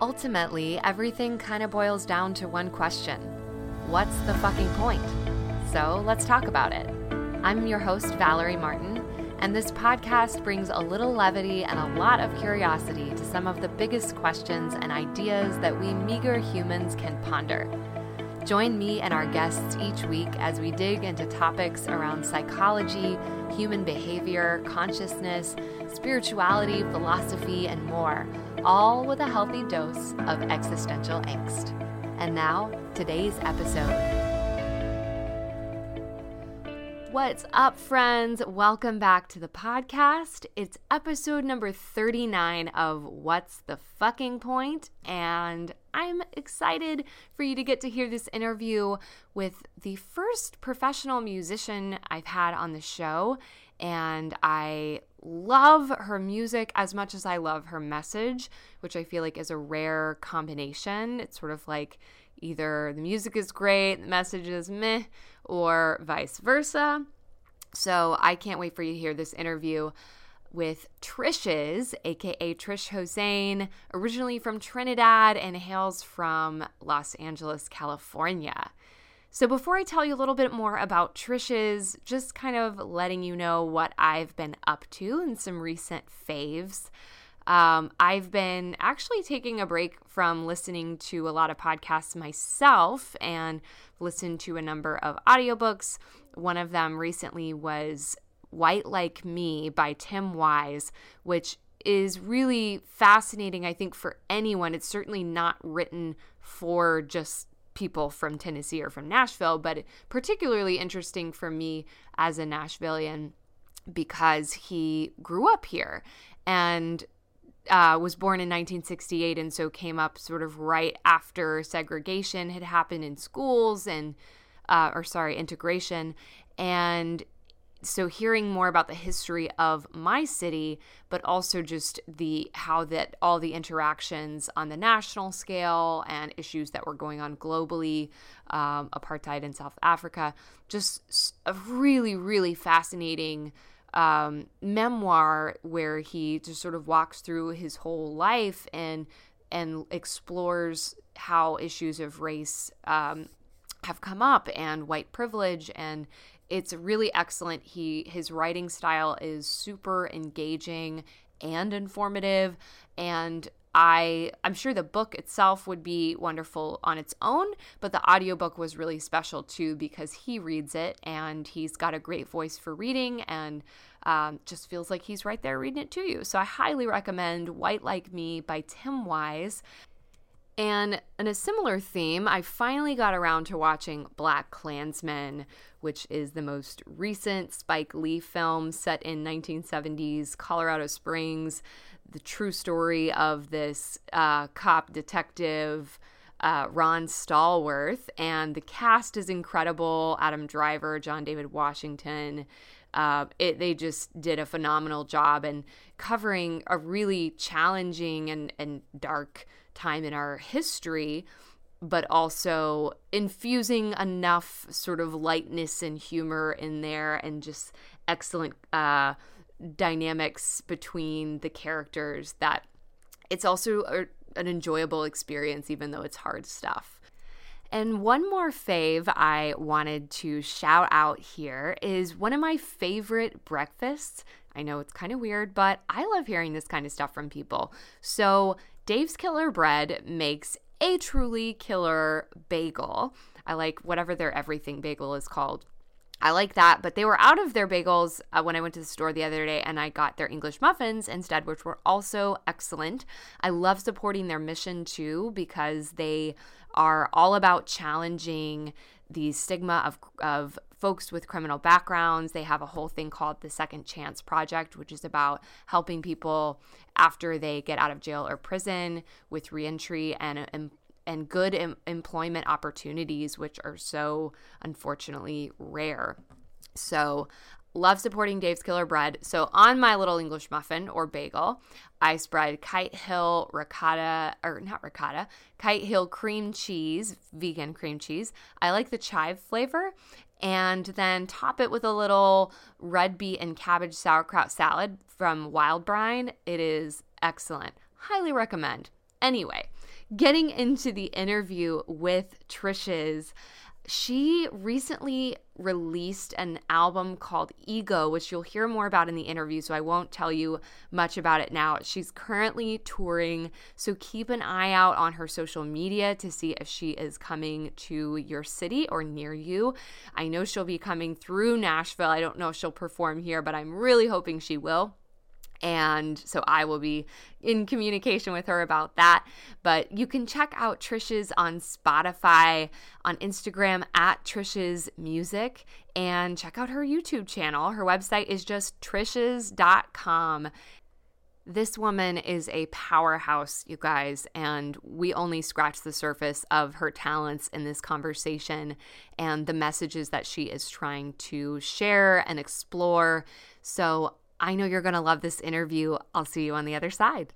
Ultimately, everything kind of boils down to one question What's the fucking point? So let's talk about it. I'm your host, Valerie Martin, and this podcast brings a little levity and a lot of curiosity to some of the biggest questions and ideas that we meager humans can ponder. Join me and our guests each week as we dig into topics around psychology, human behavior, consciousness, spirituality, philosophy, and more, all with a healthy dose of existential angst. And now, today's episode. What's up, friends? Welcome back to the podcast. It's episode number 39 of What's the Fucking Point? And I'm excited for you to get to hear this interview with the first professional musician I've had on the show. And I love her music as much as I love her message, which I feel like is a rare combination. It's sort of like either the music is great, the message is meh, or vice versa. So I can't wait for you to hear this interview with Trishes, aka Trish Hosein, originally from Trinidad and hails from Los Angeles, California. So, before I tell you a little bit more about Trishes, just kind of letting you know what I've been up to and some recent faves. Um, I've been actually taking a break from listening to a lot of podcasts myself and listened to a number of audiobooks. One of them recently was White Like Me by Tim Wise, which is really fascinating, I think, for anyone. It's certainly not written for just people from Tennessee or from Nashville, but particularly interesting for me as a Nashvilleian because he grew up here and uh, was born in 1968 and so came up sort of right after segregation had happened in schools and uh, or sorry integration. And so hearing more about the history of my city but also just the how that all the interactions on the national scale and issues that were going on globally um, apartheid in south africa just a really really fascinating um, memoir where he just sort of walks through his whole life and and explores how issues of race um, have come up and white privilege and it's really excellent he his writing style is super engaging and informative and I I'm sure the book itself would be wonderful on its own, but the audiobook was really special too because he reads it and he's got a great voice for reading and um, just feels like he's right there reading it to you. So I highly recommend White Like Me by Tim Wise. And in a similar theme, I finally got around to watching Black Klansman, which is the most recent Spike Lee film set in 1970s Colorado Springs the true story of this uh, cop detective. Uh, Ron Stallworth, and the cast is incredible. Adam Driver, John David Washington. Uh, it, they just did a phenomenal job and covering a really challenging and, and dark time in our history, but also infusing enough sort of lightness and humor in there and just excellent uh, dynamics between the characters that it's also a, an enjoyable experience, even though it's hard stuff. And one more fave I wanted to shout out here is one of my favorite breakfasts. I know it's kind of weird, but I love hearing this kind of stuff from people. So, Dave's Killer Bread makes a truly killer bagel. I like whatever their everything bagel is called. I like that, but they were out of their bagels uh, when I went to the store the other day and I got their English muffins instead, which were also excellent. I love supporting their mission too because they are all about challenging the stigma of, of folks with criminal backgrounds. They have a whole thing called the Second Chance Project, which is about helping people after they get out of jail or prison with reentry and, and good em- employment opportunities, which are so unfortunately rare. So, love supporting Dave's Killer Bread. So, on my little English muffin or bagel, I spread Kite Hill ricotta, or not ricotta, Kite Hill cream cheese, vegan cream cheese. I like the chive flavor. And then top it with a little red beet and cabbage sauerkraut salad from Wild Brine. It is excellent. Highly recommend. Anyway, getting into the interview with Trishes, she recently released an album called Ego, which you'll hear more about in the interview, so I won't tell you much about it now. She's currently touring, so keep an eye out on her social media to see if she is coming to your city or near you. I know she'll be coming through Nashville. I don't know if she'll perform here, but I'm really hoping she will. And so I will be in communication with her about that. But you can check out Trishes on Spotify, on Instagram at Trishes Music, and check out her YouTube channel. Her website is just trishes.com. This woman is a powerhouse, you guys, and we only scratch the surface of her talents in this conversation and the messages that she is trying to share and explore. So I know you're going to love this interview. I'll see you on the other side.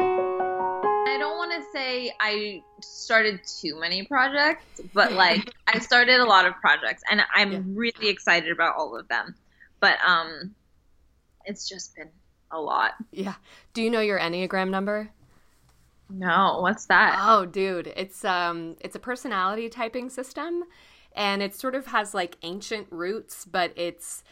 I don't want to say I started too many projects, but like I started a lot of projects and I'm yeah. really excited about all of them. But um it's just been a lot. Yeah. Do you know your Enneagram number? No, what's that? Oh, dude, it's um it's a personality typing system and it sort of has like ancient roots, but it's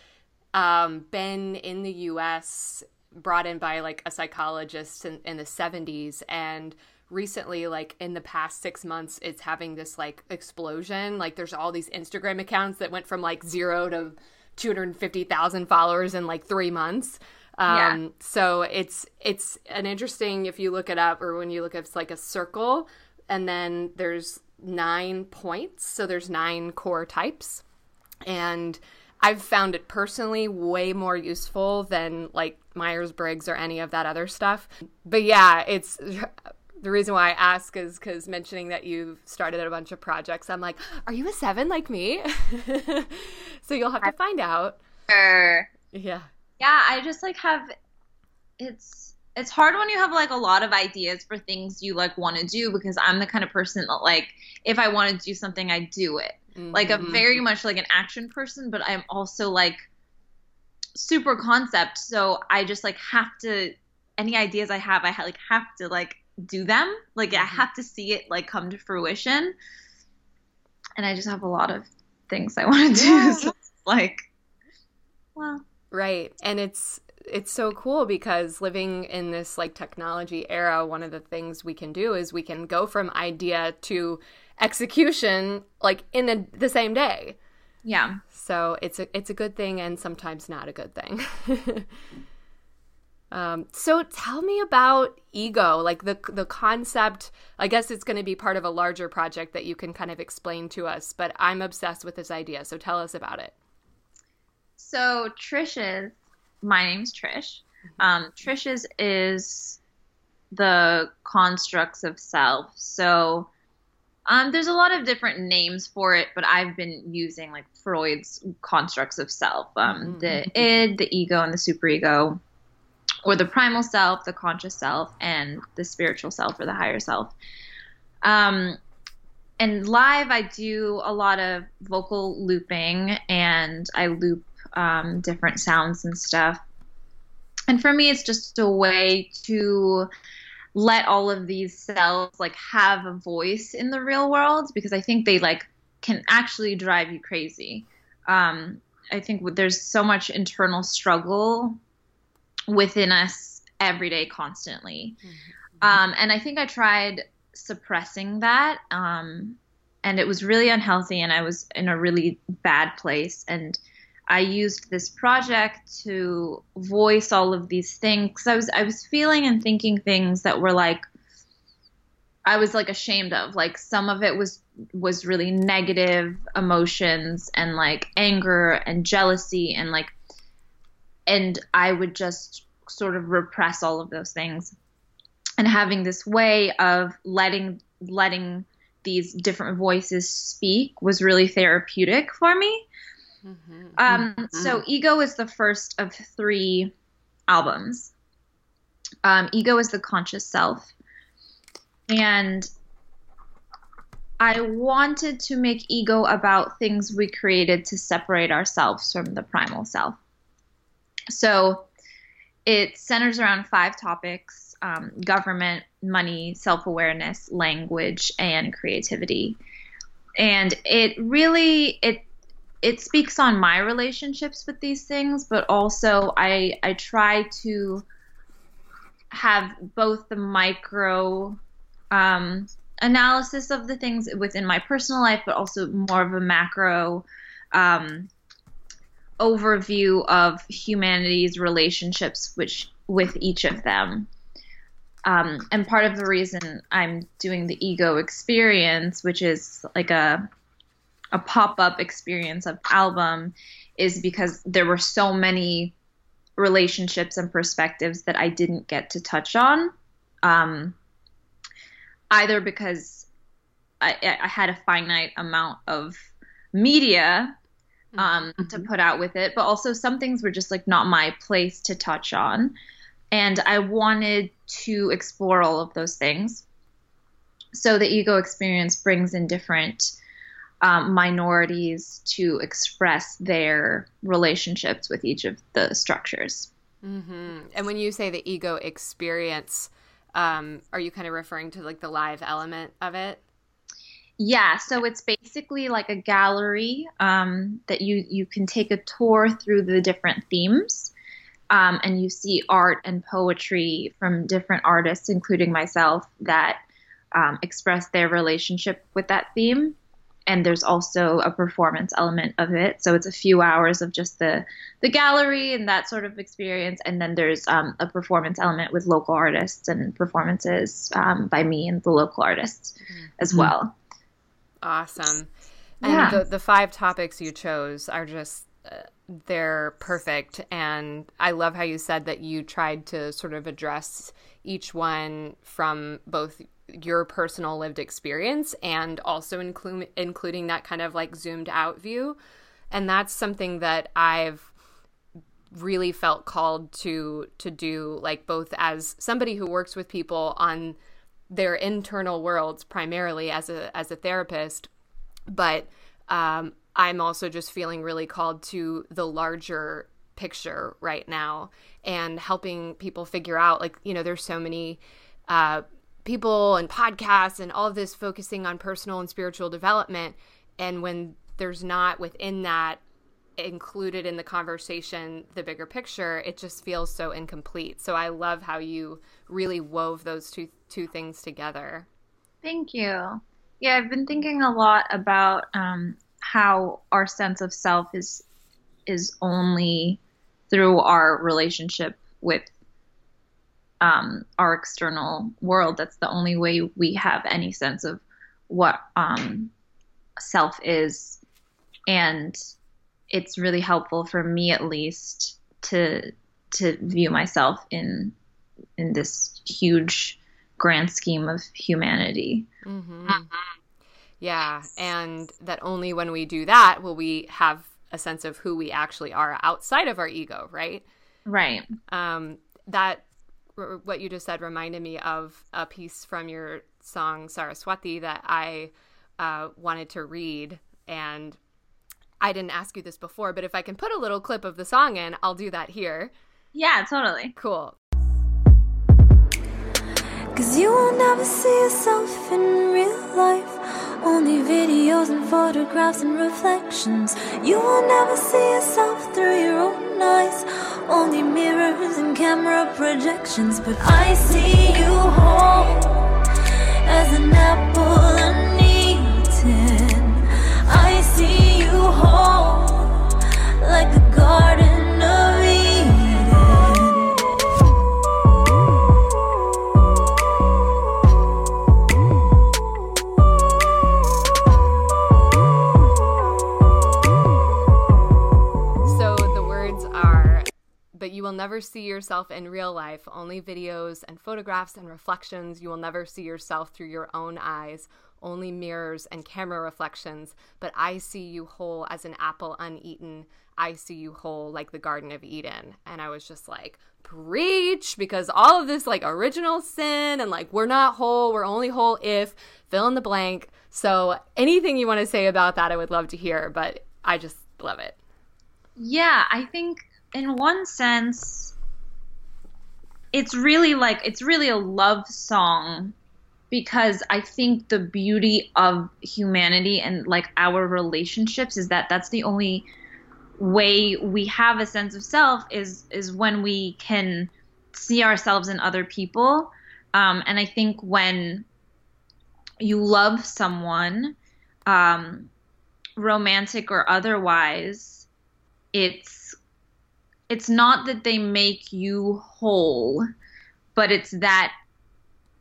um, been in the US, brought in by like a psychologist in, in the 70s. And recently, like in the past six months, it's having this like explosion. Like there's all these Instagram accounts that went from like zero to 250,000 followers in like three months. Um, yeah. so it's it's an interesting if you look it up or when you look at it's like a circle and then there's nine points. So there's nine core types. And I've found it personally way more useful than like Myers Briggs or any of that other stuff. But yeah, it's the reason why I ask is because mentioning that you've started a bunch of projects, I'm like, are you a seven like me? so you'll have to find out. Sure. Yeah. Yeah, I just like have it's it's hard when you have like a lot of ideas for things you like want to do because I'm the kind of person that like if I want to do something I do it mm-hmm. like a mm-hmm. very much like an action person, but I'm also like super concept. So I just like have to any ideas I have, I ha- like have to like do them. Like mm-hmm. I have to see it like come to fruition. And I just have a lot of things I want to do. Yeah. So like, well, right. And it's it's so cool because living in this like technology era, one of the things we can do is we can go from idea to execution like in a, the same day. Yeah. So it's a it's a good thing and sometimes not a good thing. um, so tell me about ego, like the the concept. I guess it's going to be part of a larger project that you can kind of explain to us. But I'm obsessed with this idea, so tell us about it. So Trishes, my name's Trish. Mm-hmm. Um, Trishes is the constructs of self. So um, there's a lot of different names for it, but I've been using like Freud's constructs of self, um, mm-hmm. the id, the ego, and the superego, or the primal self, the conscious self, and the spiritual self or the higher self. Um, and live, I do a lot of vocal looping, and I loop um, different sounds and stuff. And for me, it's just a way to let all of these cells like have a voice in the real world because I think they like can actually drive you crazy. Um, I think there's so much internal struggle within us every day, constantly. Mm-hmm. Um, and I think I tried suppressing that. Um, and it was really unhealthy, and I was in a really bad place. And I used this project to voice all of these things because I was I was feeling and thinking things that were like I was like ashamed of. Like some of it was was really negative emotions and like anger and jealousy and like and I would just sort of repress all of those things. And having this way of letting letting these different voices speak was really therapeutic for me Mm-hmm. Um, mm-hmm. So, Ego is the first of three albums. Um, Ego is the conscious self. And I wanted to make Ego about things we created to separate ourselves from the primal self. So, it centers around five topics um, government, money, self awareness, language, and creativity. And it really it it speaks on my relationships with these things, but also I I try to have both the micro um, analysis of the things within my personal life, but also more of a macro um, overview of humanity's relationships which with each of them. Um, and part of the reason I'm doing the ego experience, which is like a a pop up experience of album, is because there were so many relationships and perspectives that I didn't get to touch on. Um, either because I, I, had a finite amount of media um, mm-hmm. to put out with it, but also some things were just like not my place to touch on. And I wanted to explore all of those things. So the ego experience brings in different um, minorities to express their relationships with each of the structures. Mm-hmm. And when you say the ego experience, um, are you kind of referring to like the live element of it? Yeah, so it's basically like a gallery um, that you you can take a tour through the different themes, um, and you see art and poetry from different artists, including myself, that um, express their relationship with that theme and there's also a performance element of it. So it's a few hours of just the the gallery and that sort of experience, and then there's um, a performance element with local artists and performances um, by me and the local artists mm-hmm. as well. Awesome. And yeah. the the five topics you chose are just uh, they're perfect and I love how you said that you tried to sort of address each one from both your personal lived experience and also include including that kind of like zoomed out view. And that's something that I've really felt called to to do like both as somebody who works with people on their internal worlds primarily as a as a therapist but um, I'm also just feeling really called to the larger picture right now and helping people figure out like you know there's so many uh, people and podcasts and all of this focusing on personal and spiritual development. And when there's not within that included in the conversation the bigger picture, it just feels so incomplete. So I love how you really wove those two two things together. Thank you. Yeah, I've been thinking a lot about um, how our sense of self is is only through our relationship with um, our external world. That's the only way we have any sense of what um, self is, and it's really helpful for me, at least, to to view myself in in this huge grand scheme of humanity. Mm-hmm. Yeah, and that only when we do that will we have a sense of who we actually are outside of our ego, right? Right. Um, that what you just said reminded me of a piece from your song Saraswati that I uh, wanted to read. And I didn't ask you this before, but if I can put a little clip of the song in, I'll do that here. Yeah, totally. Cool. Cause you will never see yourself in real life. Only videos and photographs and reflections. You will never see yourself through your own eyes. Only mirrors and camera projections. But I see you whole as an apple you will never see yourself in real life, only videos and photographs and reflections. You will never see yourself through your own eyes, only mirrors and camera reflections. But I see you whole as an apple uneaten. I see you whole like the Garden of Eden. And I was just like, preach, because all of this like original sin and like we're not whole, we're only whole if fill in the blank. So anything you want to say about that, I would love to hear, but I just love it. Yeah, I think in one sense, it's really like it's really a love song because I think the beauty of humanity and like our relationships is that that's the only way we have a sense of self is is when we can see ourselves in other people. Um, and I think when you love someone um, romantic or otherwise it's it's not that they make you whole but it's that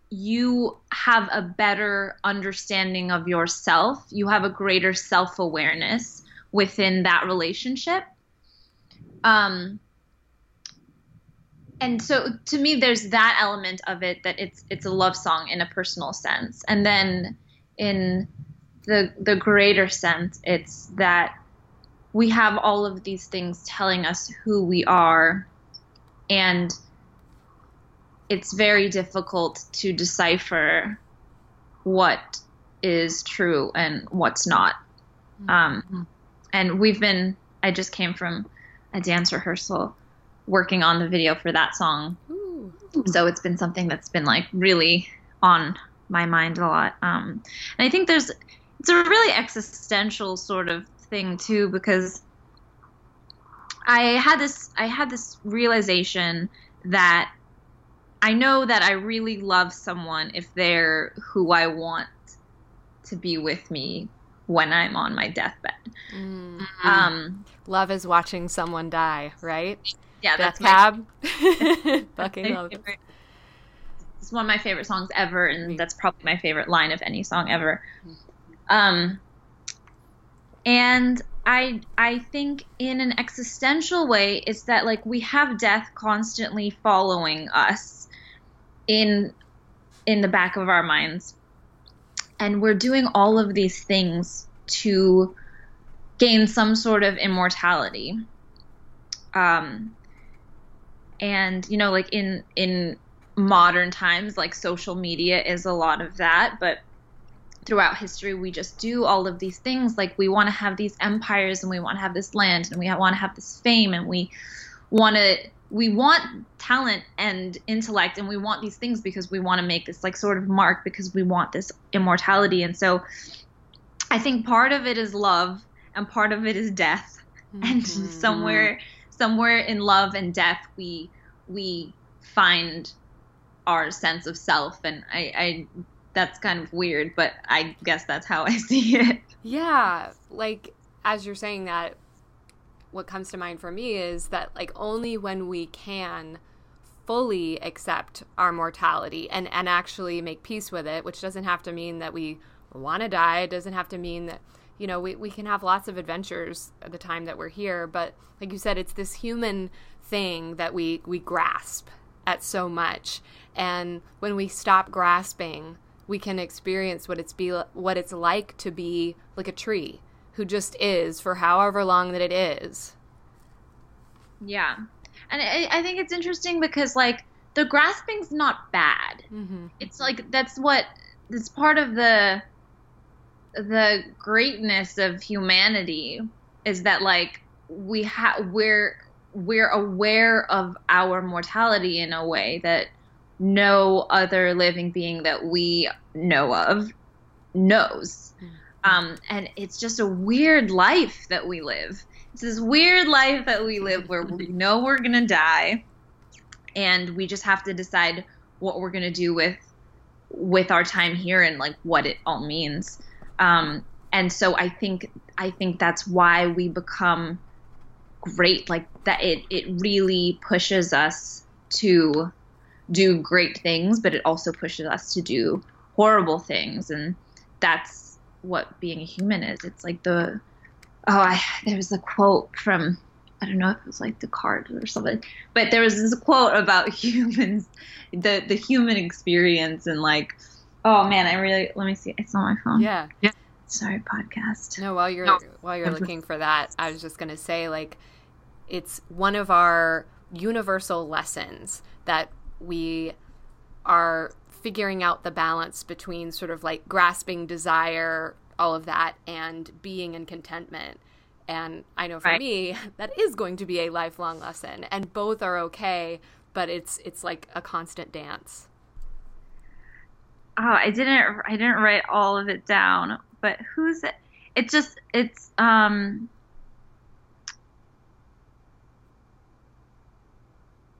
you have a better understanding of yourself. You have a greater self-awareness within that relationship. Um and so to me there's that element of it that it's it's a love song in a personal sense. And then in the the greater sense it's that we have all of these things telling us who we are and it's very difficult to decipher what is true and what's not. Um, and we've been i just came from a dance rehearsal working on the video for that song. Ooh. so it's been something that's been like really on my mind a lot. Um, and i think there's it's a really existential sort of thing too because i had this i had this realization that i know that i really love someone if they're who i want to be with me when i'm on my deathbed Mm. um Love is watching someone die, right? yeah Death that's Cab. That's Fucking love favorite- It's one of my favorite songs ever, and that's probably my favorite line of any song ever. Um, and I I think in an existential way, it's that like we have death constantly following us in in the back of our minds, and we're doing all of these things to gain some sort of immortality. Um, and you know like in in modern times like social media is a lot of that but throughout history we just do all of these things. Like we want to have these empires and we want to have this land and we want to have this fame and we want to we want talent and intellect and we want these things because we want to make this like sort of mark because we want this immortality. And so i think part of it is love and part of it is death. And Mhm. somewhere somewhere in love and death we we find our sense of self. And I, I that's kind of weird but i guess that's how i see it Yeah, like as you're saying that, what comes to mind for me is that like only when we can fully accept our mortality and and actually make peace with it, which doesn't have to mean that we want to die. It doesn't have to mean that you know we we can have lots of adventures at the time that we're here. But like you said, it's this human thing that we we grasp at so much, and when we stop grasping we can experience what it's be what it's like to be like a tree who just is for however long that it is. yeah and I, I think it's interesting because like the grasping's not bad Mm-hmm. it's like that's what it's part of the the greatness of humanity is that like we have we're we're aware of our mortality in a way that no other living being that we know of knows. Um, and it's just a weird life that we live. It's this weird life that we live where we know we're gonna die and we just have to decide what we're gonna do with with our time here and like what it all means. Um, and so i think i think that's why we become great. Like that it it really pushes us to do great things but it also pushes us to do horrible things and that's what being a human is it's like the oh i there was a quote from i don't know if it was like Descartes or something but there was this quote about humans the the human experience and like oh man i really let me see it's on my phone Yeah. Yeah. Sorry podcast No, while you're No. while you're looking for that, I was just gonna say like it's one of our universal lessons that we are figuring out the balance between sort of like grasping desire, all of that, and being in contentment. And I know for Right. me, that is going to be a lifelong lesson, and both are okay. but it's it's like a constant dance. Oh, I didn't I didn't write all of it down, but who's it? It just it's um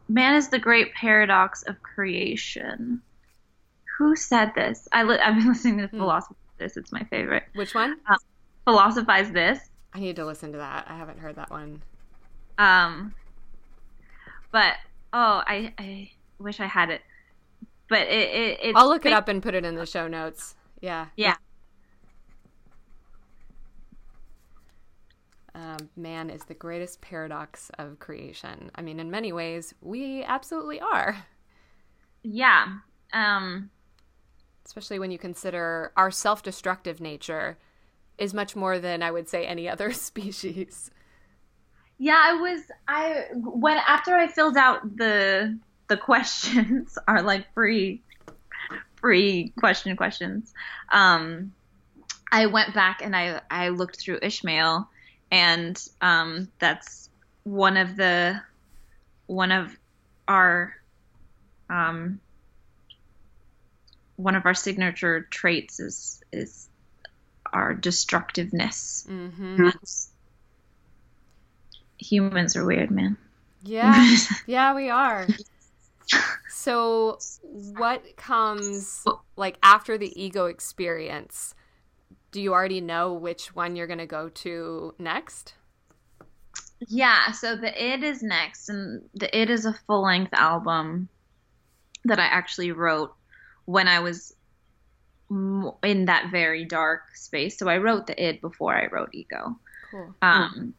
Man is the great paradox of creation. Who said this? I li- I've been listening to Hmm. Philosophy This. It's my favorite. Which one? Philosophize This. I need to listen to that. I haven't heard that one. Um, but oh, I I wish I had it. But it, it it's I'll look it up and put it in the show notes. Yeah. Yeah. Um, man is the greatest paradox of creation. I mean, in many ways, we absolutely are, Yeah. Um. especially when you consider our self destructive nature is much more than I would say any other species. Yeah, I was I when after I filled out the the questions are like free free question questions. Um I went back and I I looked through Ishmael and um that's one of the one of our um one of our signature traits is is our destructiveness. hmm Humans are weird, man. Yeah. Yeah, we are. So, what comes like after the ego experience? Do you already know which one you're going to go to next? Yeah, so the Id is next, and the Id is a full length album that I actually wrote when I was in that very dark space. So I wrote the Id before I wrote Ego. Cool. Um,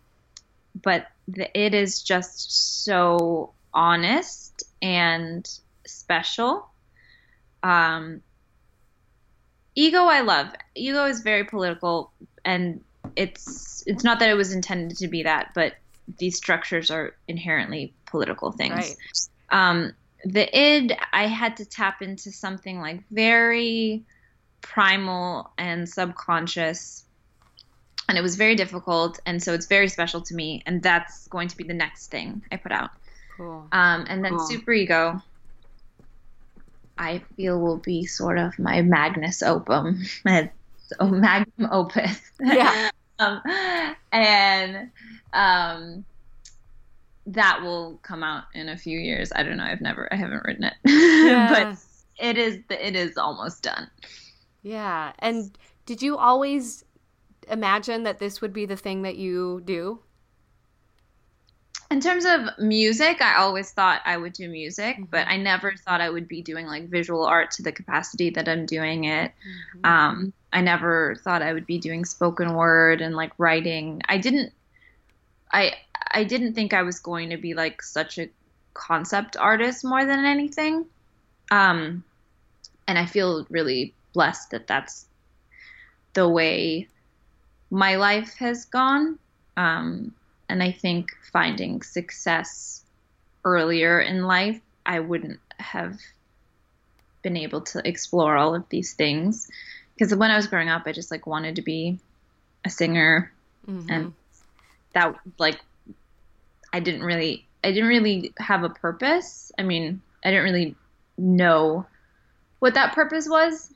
but the Id is just so honest and special. Um, Ego, I love. Ego is very political, and it's it's not that it was intended to be that, but these structures are inherently political things. Right. Um, the id, I had to tap into something like very primal and subconscious, and it was very difficult, and so it's very special to me, and that's going to be the next thing I put out. Cool. Um, and then Cool. super ego, I feel will be sort of my magnus opum, my oh, magnum opus. Yeah. um, and um, that will come out in a few years. I don't know. I've never, I haven't written it, Yeah. but it is, it is almost done. Yeah. And did you always imagine that this would be the thing that you do? In terms of music, I always thought I would do music, Mhm. but I never thought I would be doing like visual art to the capacity that I'm doing it. Mm-hmm. Um, I never thought I would be doing spoken word and like writing. I didn't. I I didn't think I was going to be like such a concept artist more than anything. Um, and I feel really blessed that that's the way my life has gone. Um, and I think finding success earlier in life, I wouldn't have been able to explore all of these things because when I was growing up, I just like wanted to be a singer, Mhm. and that like I didn't really I didn't really have a purpose. I mean, I didn't really know what that purpose was.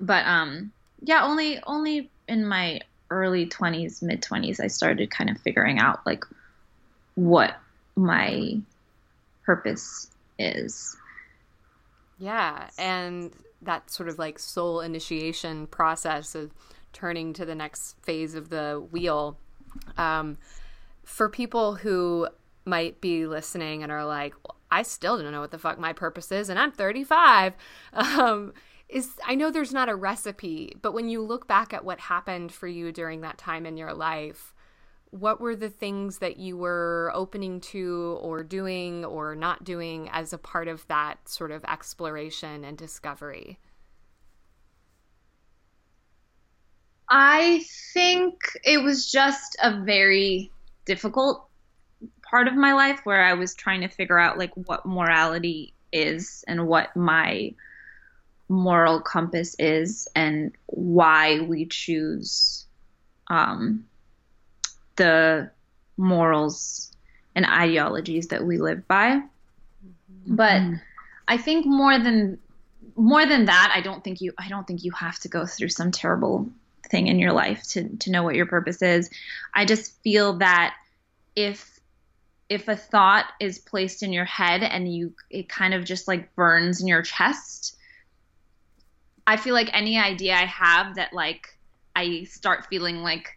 But um yeah, only only in my early 20s, mid 20s I started kind of figuring out like what my purpose is. Yeah, and that sort of like soul initiation process of turning to the next phase of the wheel. Um, for people who might be listening and are like, I still don't know what the fuck my purpose is, and I'm 35. Um, is I know there's not a recipe, but when you look back at what happened for you during that time in your life, what were the things that you were opening to or doing or not doing as a part of that sort of exploration and discovery? I think it was just a very difficult part of my life where I was trying to figure out like what morality is and what my moral compass is and why we choose um, the morals and ideologies that we live by. But I think more than more than that, I don't think you I don't think you have to go through some terrible thing in your life to to know what your purpose is. I just feel that if if a thought is placed in your head and you it kind of just like burns in your chest, I feel like any idea I have that like I start feeling like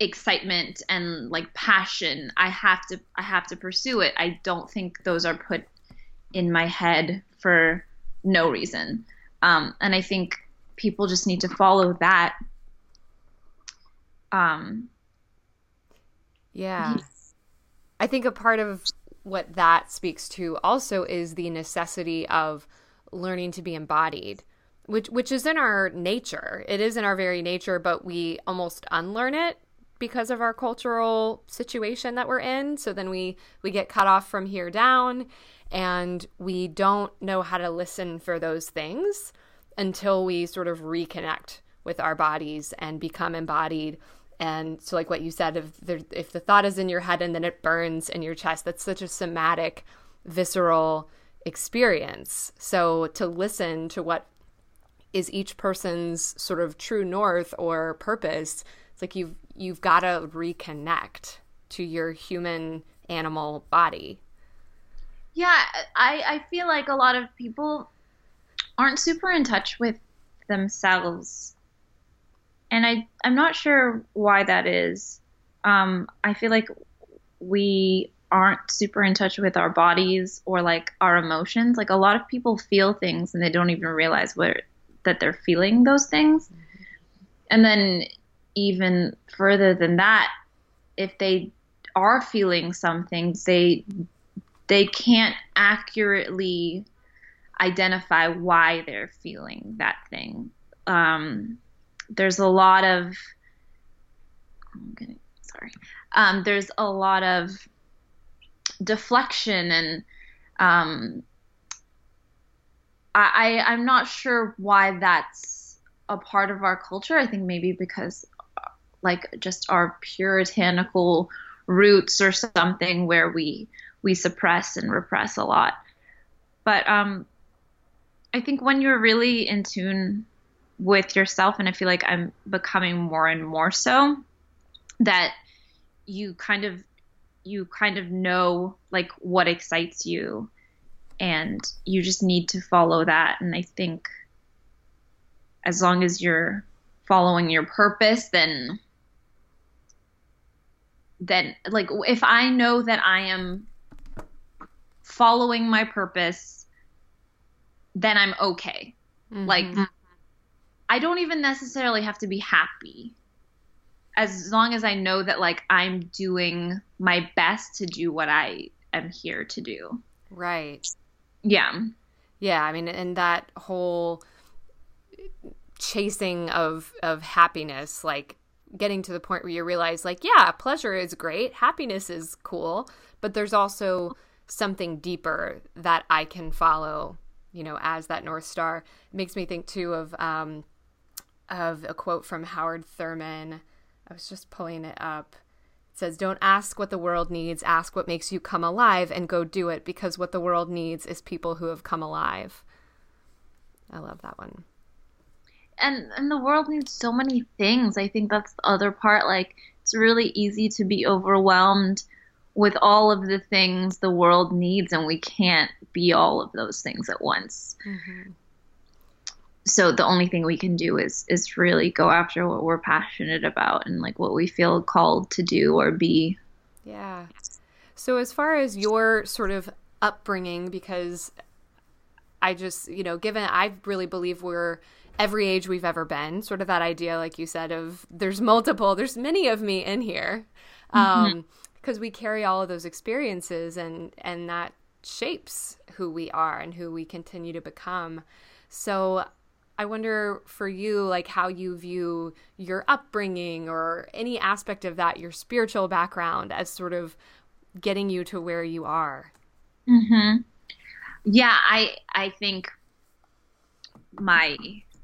excitement and like passion, I have to I have to pursue it. I don't think those are put in my head for no reason. Um, and I think people just need to follow that. Um, yeah. I think a part of what that speaks to also is the necessity of learning to be embodied which which is in our nature. It is in our very nature, but we almost unlearn it because of our cultural situation that we're in. So then we we get cut off from here down and we don't know how to listen for those things until we sort of reconnect with our bodies and become embodied and so like what you said if there, if the thought is in your head and then it burns in your chest that's such a somatic visceral experience so to listen to what is each person's sort of true north or purpose it's like you've you've got to reconnect to your human animal body. Yeah i i feel like a lot of people aren't super in touch with themselves. And i i'm not sure why that is. Um i feel like we aren't super in touch with our bodies or like our emotions. Like a lot of people feel things and they don't even realize where that they're feeling those things. Mm-hmm. And then even further than that, if they are feeling something, they they can't accurately identify why they're feeling that thing. Um, there's a lot of I'm gonna, sorry. Um, there's a lot of deflection and um, I, I I'm not sure why that's a part of our culture. I think maybe because like just our puritanical roots or something where we we suppress and repress a lot. But um I think when you're really in tune with yourself and I feel like I'm becoming more and more so that you kind of you kind of know like what excites you and you just need to follow that. And i think as long as you're following your purpose then then like if i know that i am following my purpose then i'm okay. Mm-hmm. like i don't even necessarily have to be happy. As long as i know that like i'm doing my best to do what i am here to do. Right yeah. Yeah, I mean and that whole chasing of of happiness like getting to the point where you realize like yeah, pleasure is great, happiness is cool, but there's also something deeper that I can follow, you know, as that north star. It makes me think too of um of a quote from Howard Thurman. I was just pulling it up says, Don't ask what the world needs, ask what makes you come alive and go do it because what the world needs is people who have come alive. I love that one. And and the world needs so many things. I think that's the other part. Like it's really easy to be overwhelmed with all of the things the world needs, and we can't be all of those things at once. Mm-hmm so the only thing we can do is is really go after what we're passionate about and like what we feel called to do or be. Yeah. So as far as your sort of upbringing because i just you know given i really believe we're every age we've ever been sort of that idea like you said of there's multiple there's many of me in here mm-hmm. um because we carry all of those experiences and and that shapes who we are and who we continue to become. So I wonder for you, like how you view your upbringing or any aspect of that, your spiritual background, as sort of getting you to where you are. Hmm. Yeah, I I think my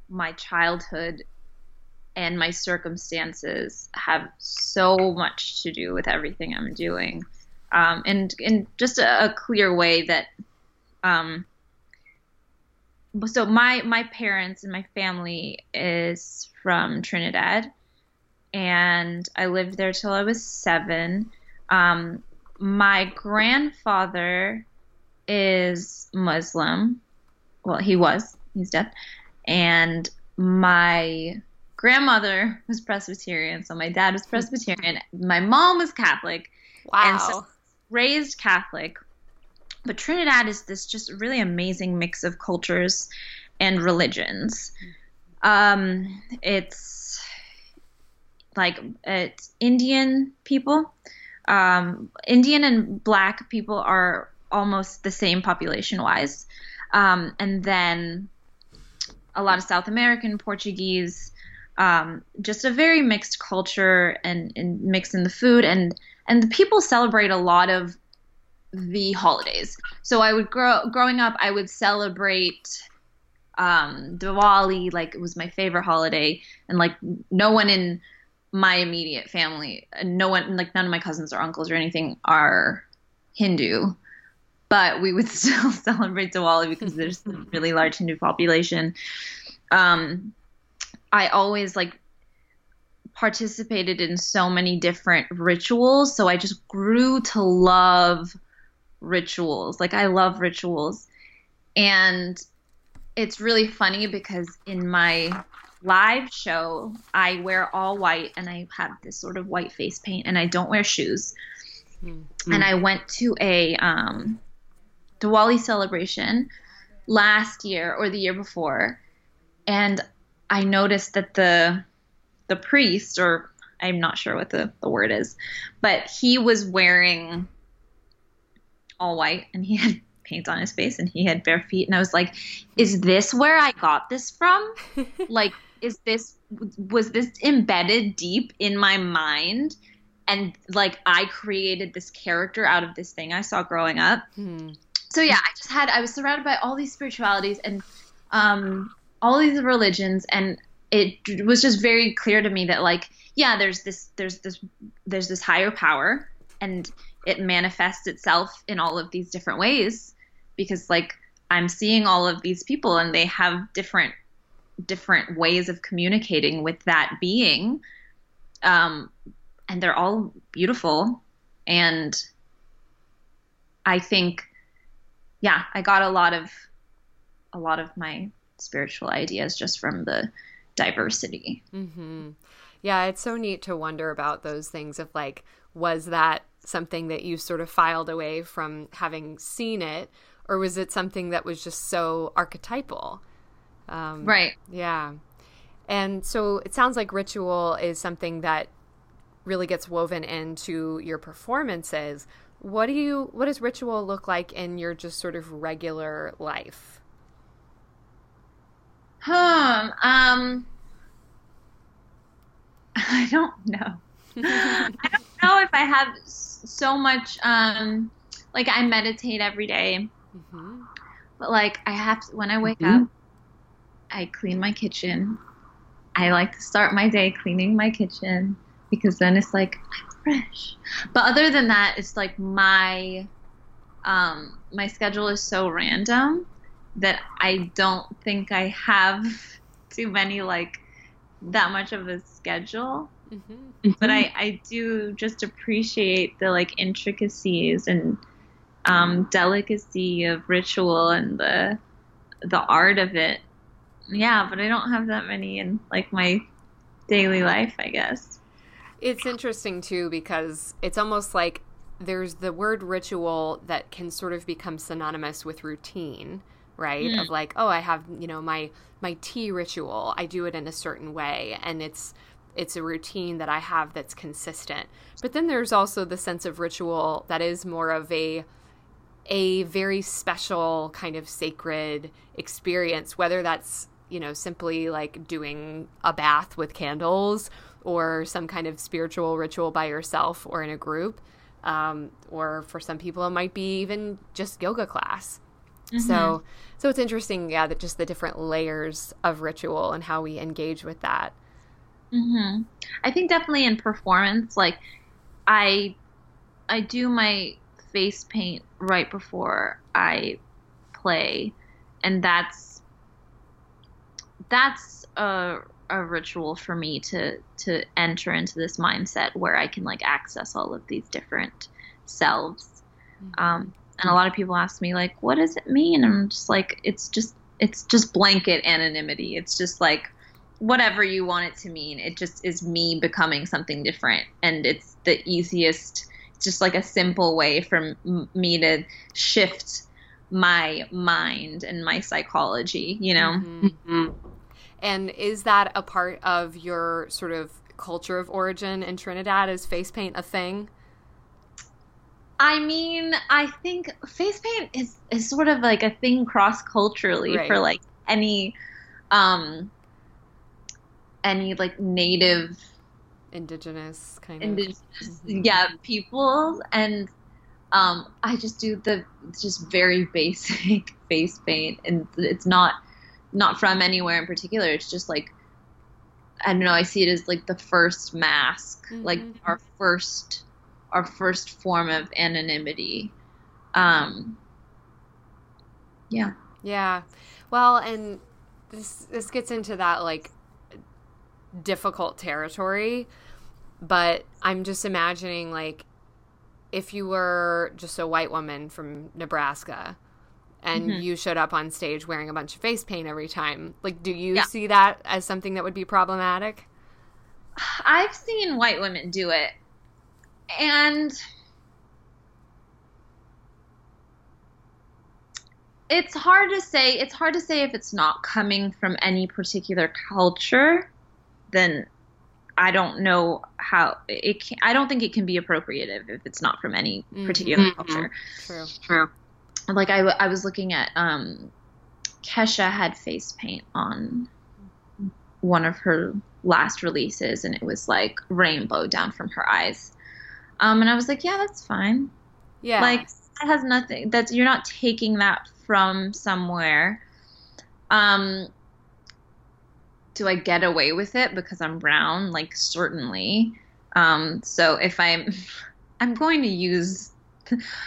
my childhood and my circumstances have so much to do with everything I'm doing, um, and in just a, a clear way that Um, so my my parents and my family is from Trinidad, and I lived there till I was seven. Um, my grandfather is Muslim. Well, he was. He's dead. And my grandmother was Presbyterian, so my dad was Presbyterian. My mom was Catholic. Wow. And so raised Catholic. But Trinidad is this just really amazing mix of cultures and religions. Um, it's like it's Indian people. Um, Indian and black people are almost the same population wise. Um, and then a lot of South American, Portuguese, um, just a very mixed culture and, and mix in the food and and the people celebrate a lot of the holidays. So I would grow growing up, I would celebrate um, Diwali like it was my favorite holiday, and like no one in my immediate family, no one like none of my cousins or uncles or anything are Hindu, but we would still celebrate Diwali because there's a really large Hindu population. Um, I always like participated in so many different rituals, so I just grew to love rituals. Like I love rituals. And it's really funny because in my live show, I wear all white and I have this sort of white face paint and I don't wear shoes. Mm-hmm. And I went to a um, Diwali celebration last year or the year before, and I noticed that the the priest, or I'm not sure what the, the word is, but he was wearing all white and he had paint on his face and he had bare feet and I was like, is this where I got this from? like is this was this embedded deep in my mind and like I created this character out of this thing I saw growing up. Hmm. So yeah, I just had I was surrounded by all these spiritualities and um all these religions and it was just very clear to me that like yeah, there's this there's this there's this higher power and it manifests itself in all of these different ways because like I'm seeing all of these people and they have different different ways of communicating with that being. Um, and they're all beautiful. And I think yeah I got a lot of a lot of my spiritual ideas just from the diversity. Mm-hmm. yeah it's so neat to wonder about those things of like was that something that you sort of filed away from having seen it, or was it something that was just so archetypal? Um, right. Yeah. And so it sounds like ritual is something that really gets woven into your performances. What do you what does ritual look like in your just sort of regular life? Hmm. Um I don't know. I don't know if I have so much. Um, like I meditate every day, mm-hmm. but like I have to, when I wake mm-hmm. up, I clean my kitchen. I like to start my day cleaning my kitchen because then it's like I'm fresh. But other than that, it's like my um, my schedule is so random that I don't think I have too many like that much of a schedule. Mm-hmm. But I, I do just appreciate the like intricacies and um, delicacy of ritual and the the art of it. Yeah, but I don't have that many in like my daily life, I guess. It's interesting too because it's almost like there's the word ritual that can sort of become synonymous with routine, right? Mm. Of like, oh, I have, you know, my my tea ritual. I do it in a certain way and it's it's a routine that I have that's consistent. But then there's also the sense of ritual that is more of a a very special kind of sacred experience whether that's you know simply like doing a bath with candles or some kind of spiritual ritual by yourself or in a group um, or for some people it might be even just yoga class mm-hmm. so so it's interesting yeah that just the different layers of ritual and how we engage with that Mm-hmm. I think definitely in performance, like I, I do my face paint right before I play and that's that's a a ritual for me to to enter into this mindset where I can like access all of these different selves. Mm-hmm. Um, and a lot of people ask me like, "What does it mean?" And I'm just like, "It's just it's just blanket anonymity. It's just like whatever you want it to mean. It just is me becoming something different, and it's the easiest. Just like a simple way for m- me to shift my mind and my psychology. You know." Mm-hmm. Mm-hmm. And is that a part of your sort of culture of origin in Trinidad? Is face paint a thing? I mean, I think face paint is, is sort of like a thing cross culturally right. for like any um any like native indigenous kind indigenous, of indigenous yeah people and um I just do the just very basic face paint and it's not not from anywhere in particular. It's just like I don't know. I see it as like the first mask, mm-hmm. like our first our first form of anonymity. Um, yeah. Yeah. Well, and this this gets into that like difficult territory, but I'm just imagining like if you were just a white woman from Nebraska and mm-hmm. you showed up on stage wearing a bunch of face paint every time. Like, do you yeah. see that as something that would be problematic? I've seen white women do it. And it's hard to say it's hard to say if it's not coming from any particular culture then I don't know how it can, I don't think it can be appropriative if it's not from any mm-hmm. particular mm-hmm. culture. True. True like I, I was looking at um, Kesha had face paint on one of her last releases, and it was like rainbow down from her eyes. Um, and I was like, yeah, that's fine. Yeah, like that has nothing. That's you're not taking that from somewhere. Um, do I get away with it because I'm brown? Like certainly. Um, so if I'm, I'm going to use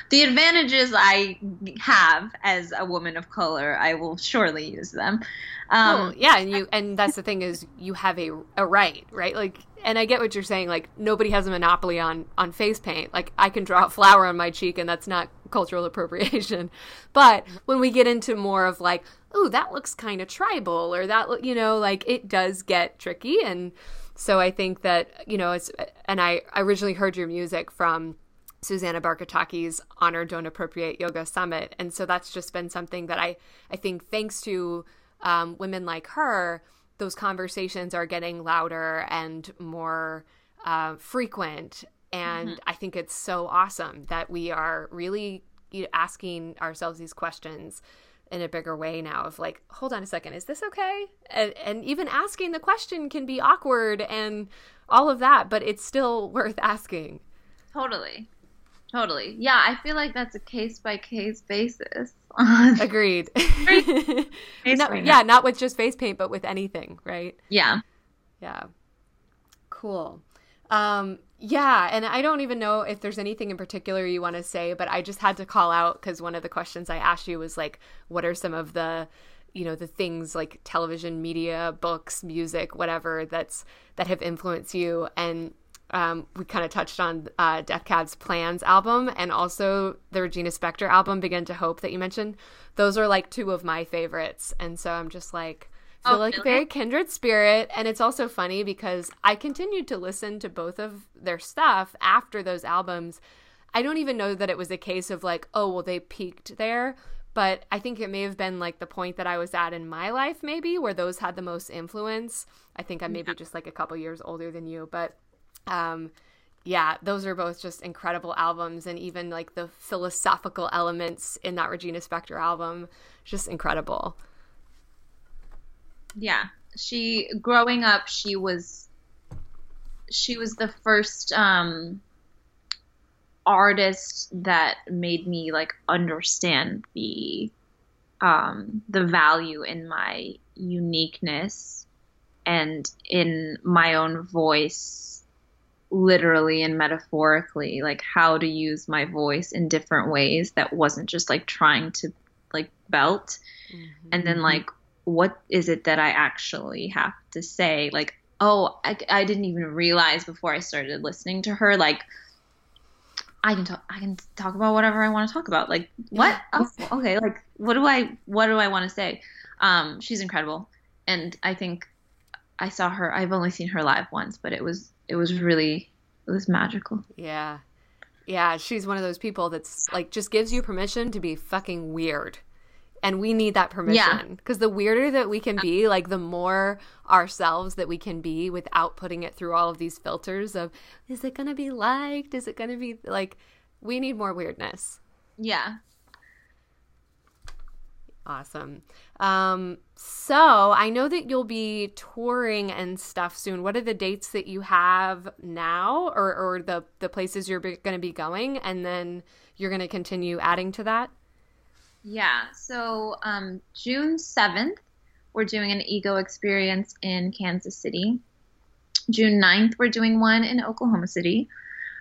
the advantages I have as a woman of color, I will surely use them. Um, well, yeah, and you and that's the thing is you have a a right, right? Like, and I get what you're saying. Like, nobody has a monopoly on on face paint. Like, I can draw a flower on my cheek, and that's not cultural appropriation. But when we get into more of like, oh, that looks kind of tribal, or that you know, like it does get tricky, and so I think that you know, it's and I originally heard your music from Susanna Barkataki's Honor Don't Appropriate Yoga Summit. And so that's just been something that I, I think thanks to um, women like her, those conversations are getting louder and more uh, frequent. And mm-hmm. I think it's so awesome that we are really asking ourselves these questions in a bigger way now of like hold on a second is this okay and, and even asking the question can be awkward and all of that but it's still worth asking totally Totally. Yeah, I feel like that's a case by case basis. Agreed. not, yeah, not with just face paint, but with anything, right? Yeah. Yeah. Cool. Um, yeah, and I don't even know if there's anything in particular you want to say, but I just had to call out because one of the questions I asked you was like, what are some of the you know the things like television media books music whatever that's that have influenced you and um, we kind of touched on uh, Death Cab's Plans album and also the Regina Spektor album, Begin to Hope, that you mentioned. Those are like two of my favorites. And so I'm just like, feel oh, like really? very kindred spirit. And it's also funny because I continued to listen to both of their stuff after those albums. I don't even know that it was a case of like, oh, well, they peaked there. But I think it may have been like the point that I was at in my life, maybe, where those had the most influence. I think I'm maybe yeah. just like a couple years older than you, but um, yeah, those are both just incredible albums, and even like the philosophical elements in that Regina Spektor album, just incredible. Yeah, she growing up, she was she was the first um, artist that made me like understand the um, the value in my uniqueness and in my own voice literally and metaphorically. Like how to use my voice in different ways that wasn't just like trying to like belt. And then like what is it that I actually have to say? Like oh I, I didn't even realize before I started listening to her like I can talk I can talk about whatever I want to talk about. Like what? Oh, okay like what do I what do I want to say? Um she's incredible. And I think I saw her I've only seen her live once but it was it was really it was magical. Yeah. Yeah, she's one of those people that's like just gives you permission to be fucking weird. And we need that permission because the weirder that we can be, like the more ourselves that we can be without putting it through all of these filters of is it going to be liked? Is it going to be like we need more weirdness. yeah Awesome. Um, so I know that you'll be touring and stuff soon. What are the dates that you have now, or or the the places you're going to be going, and then you're going to continue adding to that? Yeah. So um, June 7th, we're doing an ego experience in Kansas City. June 9th, we're doing one in Oklahoma City.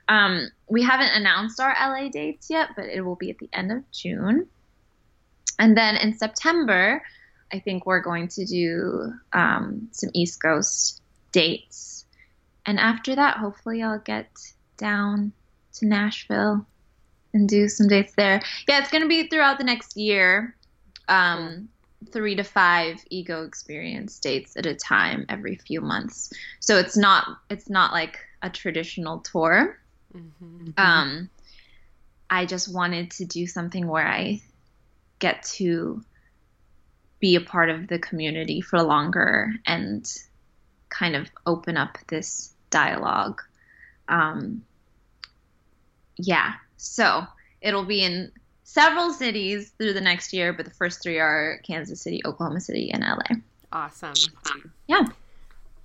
Um, we haven't announced our LA dates yet, but it will be at the end of June. And then in September, I think we're going to do um, some East Coast dates. And after that, hopefully, I'll get down to Nashville and do some dates there. Yeah, it's going to be throughout the next year. Um, three to five ego experience dates at a time every few months. So it's not it's not like a traditional tour. Mm-hmm. Um, I just wanted to do something where I get to be a part of the community for longer and kind of open up this dialogue. Um, yeah, so it'll be in several cities through the next year, but the first three are Kansas City, Oklahoma City, and LA. Awesome. Yeah.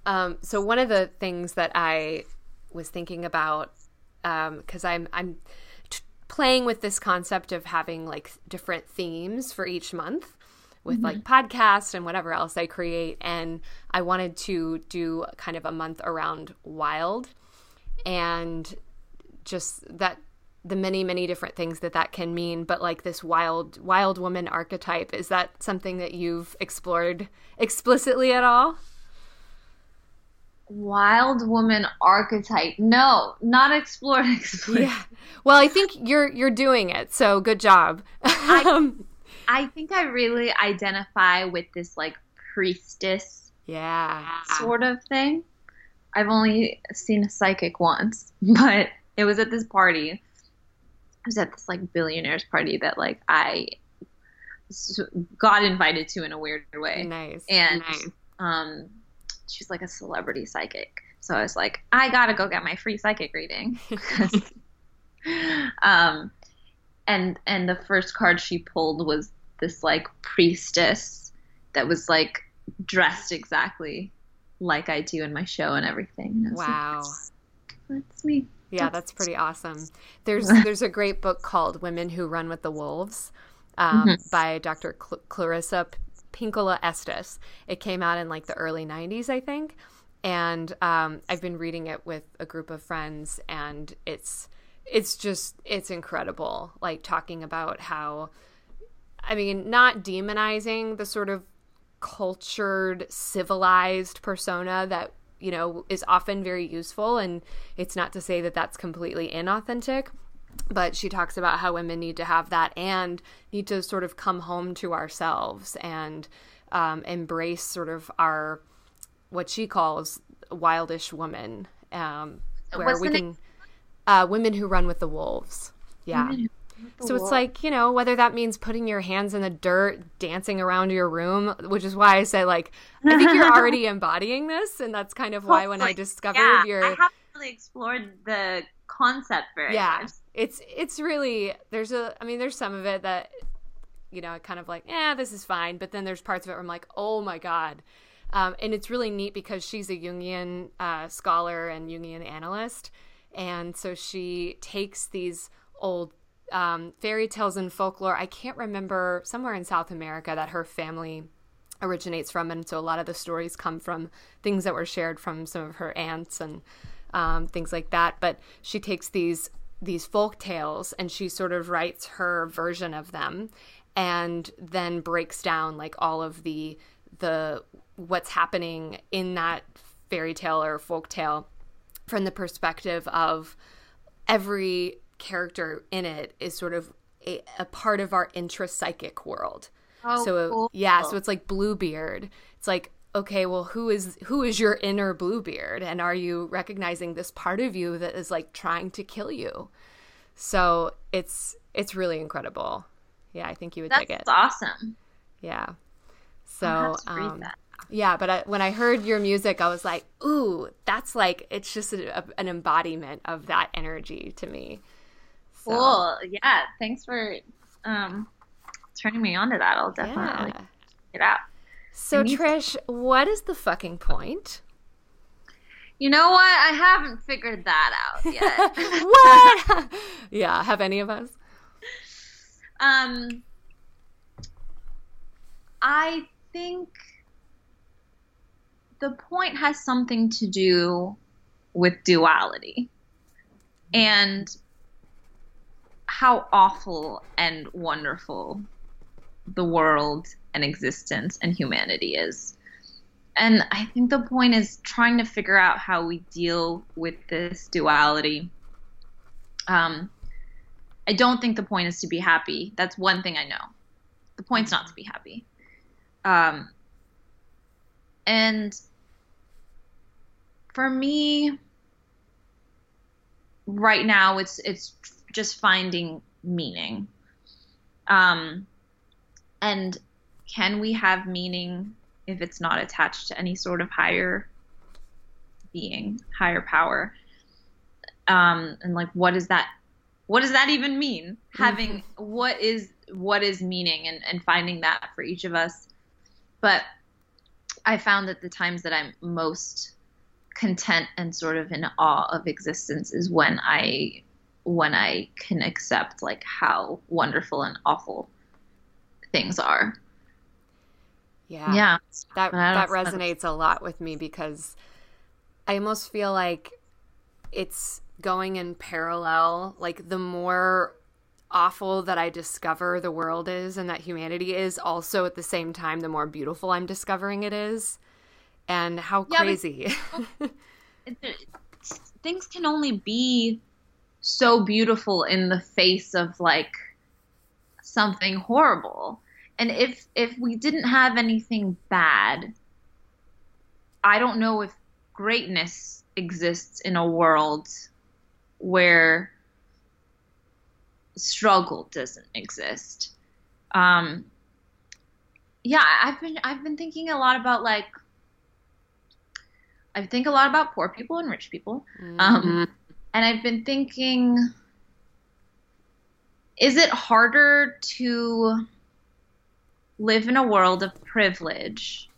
Um, so one of the things that I was thinking about, because I'm I'm t- playing with this concept of having like different themes for each month with like podcasts and whatever else I create, and I wanted to do kind of a month around wild, and just that the many many different things that that can mean but like this wild wild woman archetype is that something that you've explored explicitly at all Wild woman archetype. No, not explored. explored. yeah well i think you're you're doing it so good job um, I think I really identify with this like priestess yeah sort of thing. I've only seen a psychic once, but it was at this party. It was at this like billionaires party that like I got invited to in a weird way. nice And nice. um, she's like a celebrity psychic. So I was like, I gotta go get my free psychic reading. um, and and the first card she pulled was this like priestess that was like dressed exactly like I do in my show and everything. And I was like, wow that's, that's me. Yeah, that's pretty awesome. There's there's a great book called Women Who Run with the Wolves um, Mhm. by Dr. Cl- Clarissa Pinkola Estes. It came out in like the early 90s, I think. And um, I've been reading it with a group of friends, and it's it's just it's incredible. Like talking about how, I mean, not demonizing the sort of cultured, civilized persona that you know is often very useful, and it's not to say that that's completely inauthentic. But she talks about how women need to have that and need to sort of come home to ourselves and um, embrace sort of our what she calls wildish woman, um, where What's we can uh, women who run with the wolves. Yeah. So it's like, you know, whether that means putting your hands in the dirt, dancing around your room, which is why I say, like, I think you're already embodying this. And that's kind of why when I discovered yeah, your. I haven't really explored the concept very yeah. much. It's, it's really, there's a, I mean, there's some of it that, you know, kind of like, yeah, this is fine. But then there's parts of it where I'm like, oh my God. Um, and it's really neat because she's a Jungian uh, scholar and Jungian analyst. And so she takes these old um, fairy tales and folklore. I can't remember somewhere in South America that her family originates from, and so a lot of the stories come from things that were shared from some of her aunts and um, things like that. But she takes these these folk tales and she sort of writes her version of them, and then breaks down like all of the the what's happening in that fairy tale or folk tale from the perspective of every character in it is sort of a, a part of our intrapsychic world. Oh, so cool. yeah, so it's like Bluebeard. It's like okay, well, who is who is your inner Bluebeard, and are you recognizing this part of you that is like trying to kill you? So it's it's really incredible. Yeah, I think you would That's dig it. That's awesome. Yeah. So have to read um, yeah, but I, when I heard your music, I was like, ooh, that's like it's just a, a- an embodiment of that energy to me. So, Cool. Yeah. Thanks for um, turning me on to that. I'll definitely Yeah. check out. So to- Trish, what is the fucking point? You know what? I haven't figured that out yet. what? yeah, have any of us? um, I think the point has something to do with duality and how awful and wonderful the world and existence and humanity is. And I think the point is trying to figure out how we deal with this duality. Um, I don't think the point is to be happy. That's one thing I know. The point's not to be happy. Um, and for me, right now, it's it's just finding meaning. Um, and can we have meaning if it's not attached to any sort of higher being, higher power? Um, and like, what does that what does that even mean having what is what is meaning and, and finding that for each of us but i found that the times that i'm most content and sort of in awe of existence is when i when i can accept like how wonderful and awful things are Yeah. yeah That But that resonates a lot with me because I almost feel like it's going in parallel. Like the more awful that I discover the world is and that humanity is, also at the same time, the more beautiful I'm discovering it is. And how Yeah, but- crazy. it- things can only be so beautiful in the face of like something horrible. And if if we didn't have anything bad i don't know if greatness exists in a world where struggle doesn't exist. Um yeah i've been i've been thinking a lot about like I think a lot about poor people and rich people. Um, and I've been thinking is it harder to live in a world of privilege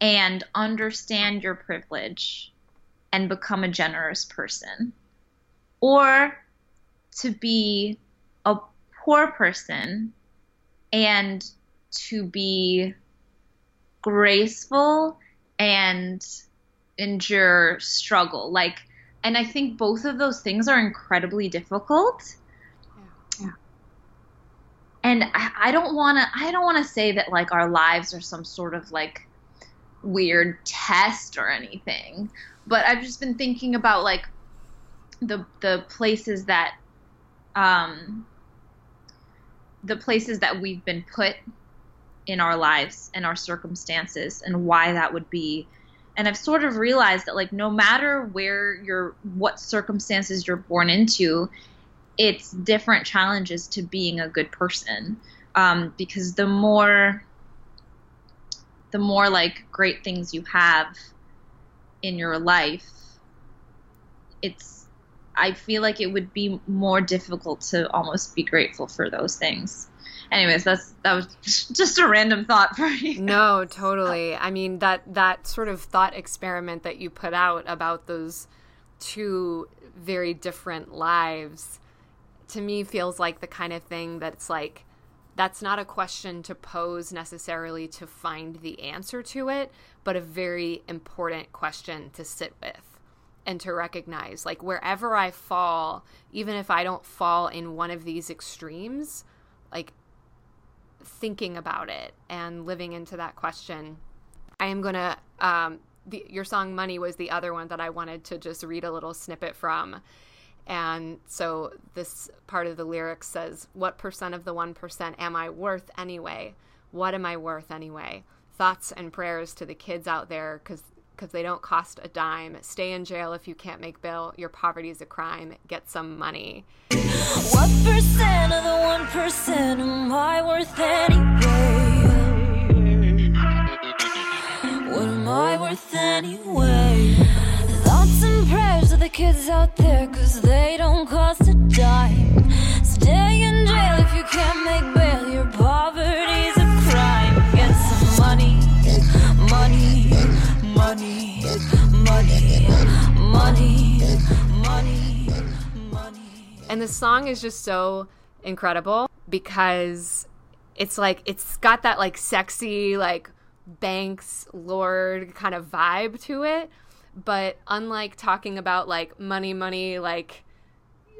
and understand your privilege and become a generous person? Or to be a poor person and to be graceful and endure struggle like and i think both of those things are incredibly difficult Yeah. and i, I don't want to i don't want to say that like our lives are some sort of like weird test or anything but i've just been thinking about like the the places that um the places that we've been put in our lives and our circumstances and why that would be and i've sort of realized that like no matter where you're what circumstances you're born into it's different challenges to being a good person. Um, because the more the more like great things you have in your life it's i feel like it would be more difficult to almost be grateful for those things anyways that's that was just a random thought for you no, totally. I mean that that sort of thought experiment that you put out about those two very different lives to me feels like the kind of thing that's like that's not a question to pose necessarily to find the answer to it, but a very important question to sit with and to recognize like wherever I fall, even if I don't fall in one of these extremes, like thinking about it and living into that question. I am going to, um, your song Money was the other one that I wanted to just read a little snippet from. And so this part of the lyrics says, What percent of the 1% am I worth anyway? What am I worth anyway? Thoughts and prayers to the kids out there because because they don't cost a dime. Stay in jail if you can't make bail. Your poverty is a crime. Get some money. What percent of the one percent am I worth anyway? What am I worth anyway? Thoughts and prayers to the kids out there, cause they don't cost a dime. Stay in jail if you can't make bail. Your poverty's money, money, money. And the song is just so incredible because it's like it's got that like sexy like Banks Lorde kind of vibe to it, but unlike talking about like money money like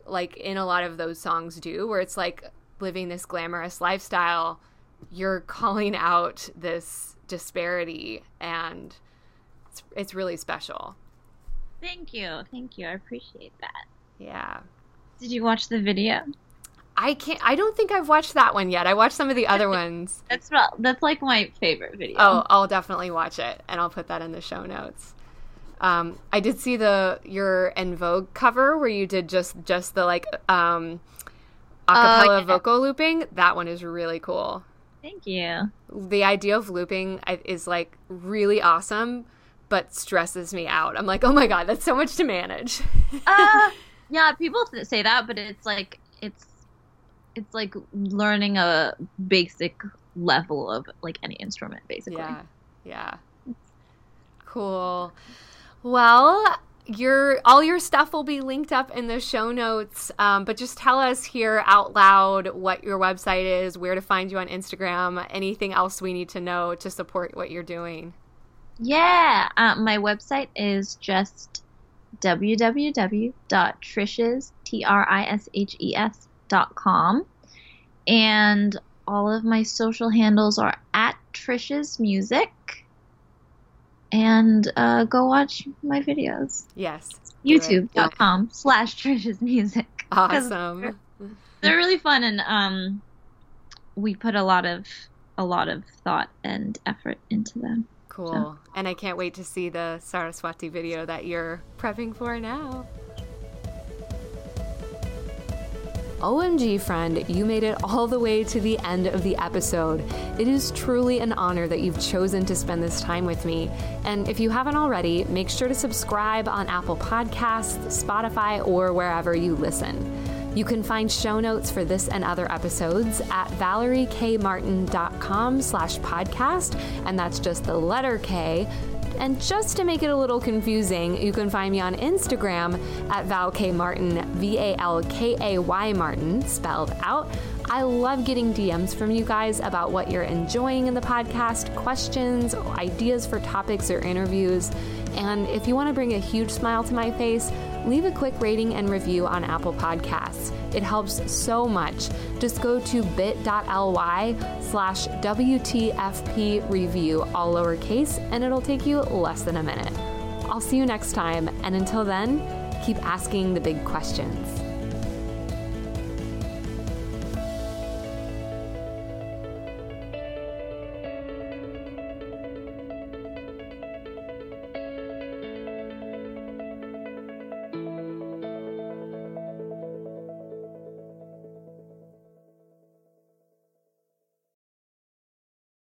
like in a lot of those songs do where it's like living this glamorous lifestyle, you're calling out this disparity and it's it's really special. Thank you. Thank you. I appreciate that. Yeah. Did you watch the video? I can't. I don't think I've watched that one yet. I watched some of the other ones. That's well, that's like my favorite video. Oh, I'll definitely watch it, and I'll put that in the show notes. Um, I did see the your En Vogue cover where you did just just the like um, acapella yeah. vocal looping. That one is really cool. Thank you. The idea of looping is like really awesome, but stresses me out. I'm like, oh my god, that's so much to manage. Uh, yeah, people say that, but it's like it's it's like learning a basic level of like any instrument, basically. Yeah. Yeah. Cool. Well, your all your stuff will be linked up in the show notes. Um, but just tell us here out loud what your website is, where to find you on Instagram, anything else we need to know to support what you're doing. Yeah, uh, my website is just www.trishes, T-R-I-S-H-E-S dot com. And all of my social handles are at Trishes Music. And uh, go watch my videos. Yes. YouTube.com slash Trishes Music. Awesome. They're really fun and um we put a lot of a lot of thought and effort into them. Cool. And I can't wait to see the Saraswati video that you're prepping for now. OMG, friend, you made it all the way to the end of the episode. It is truly an honor that you've chosen to spend this time with me. And if you haven't already, make sure to subscribe on Apple Podcasts, Spotify, or wherever you listen. You can find show notes for this and other episodes at valeriekmartin.com slash podcast, and that's just the letter K. And just to make it a little confusing, you can find me on Instagram at Val K Martin, V A L K A Y Martin, spelled out. I love getting DMs from you guys about what you're enjoying in the podcast, questions, ideas for topics or interviews. And if you want to bring a huge smile to my face, leave a quick rating and review on Apple Podcasts. It helps so much. Just go to bit.ly slash WTFP review, all lowercase, and it'll take you less than a minute. I'll see you next time, and until then, keep asking the big questions.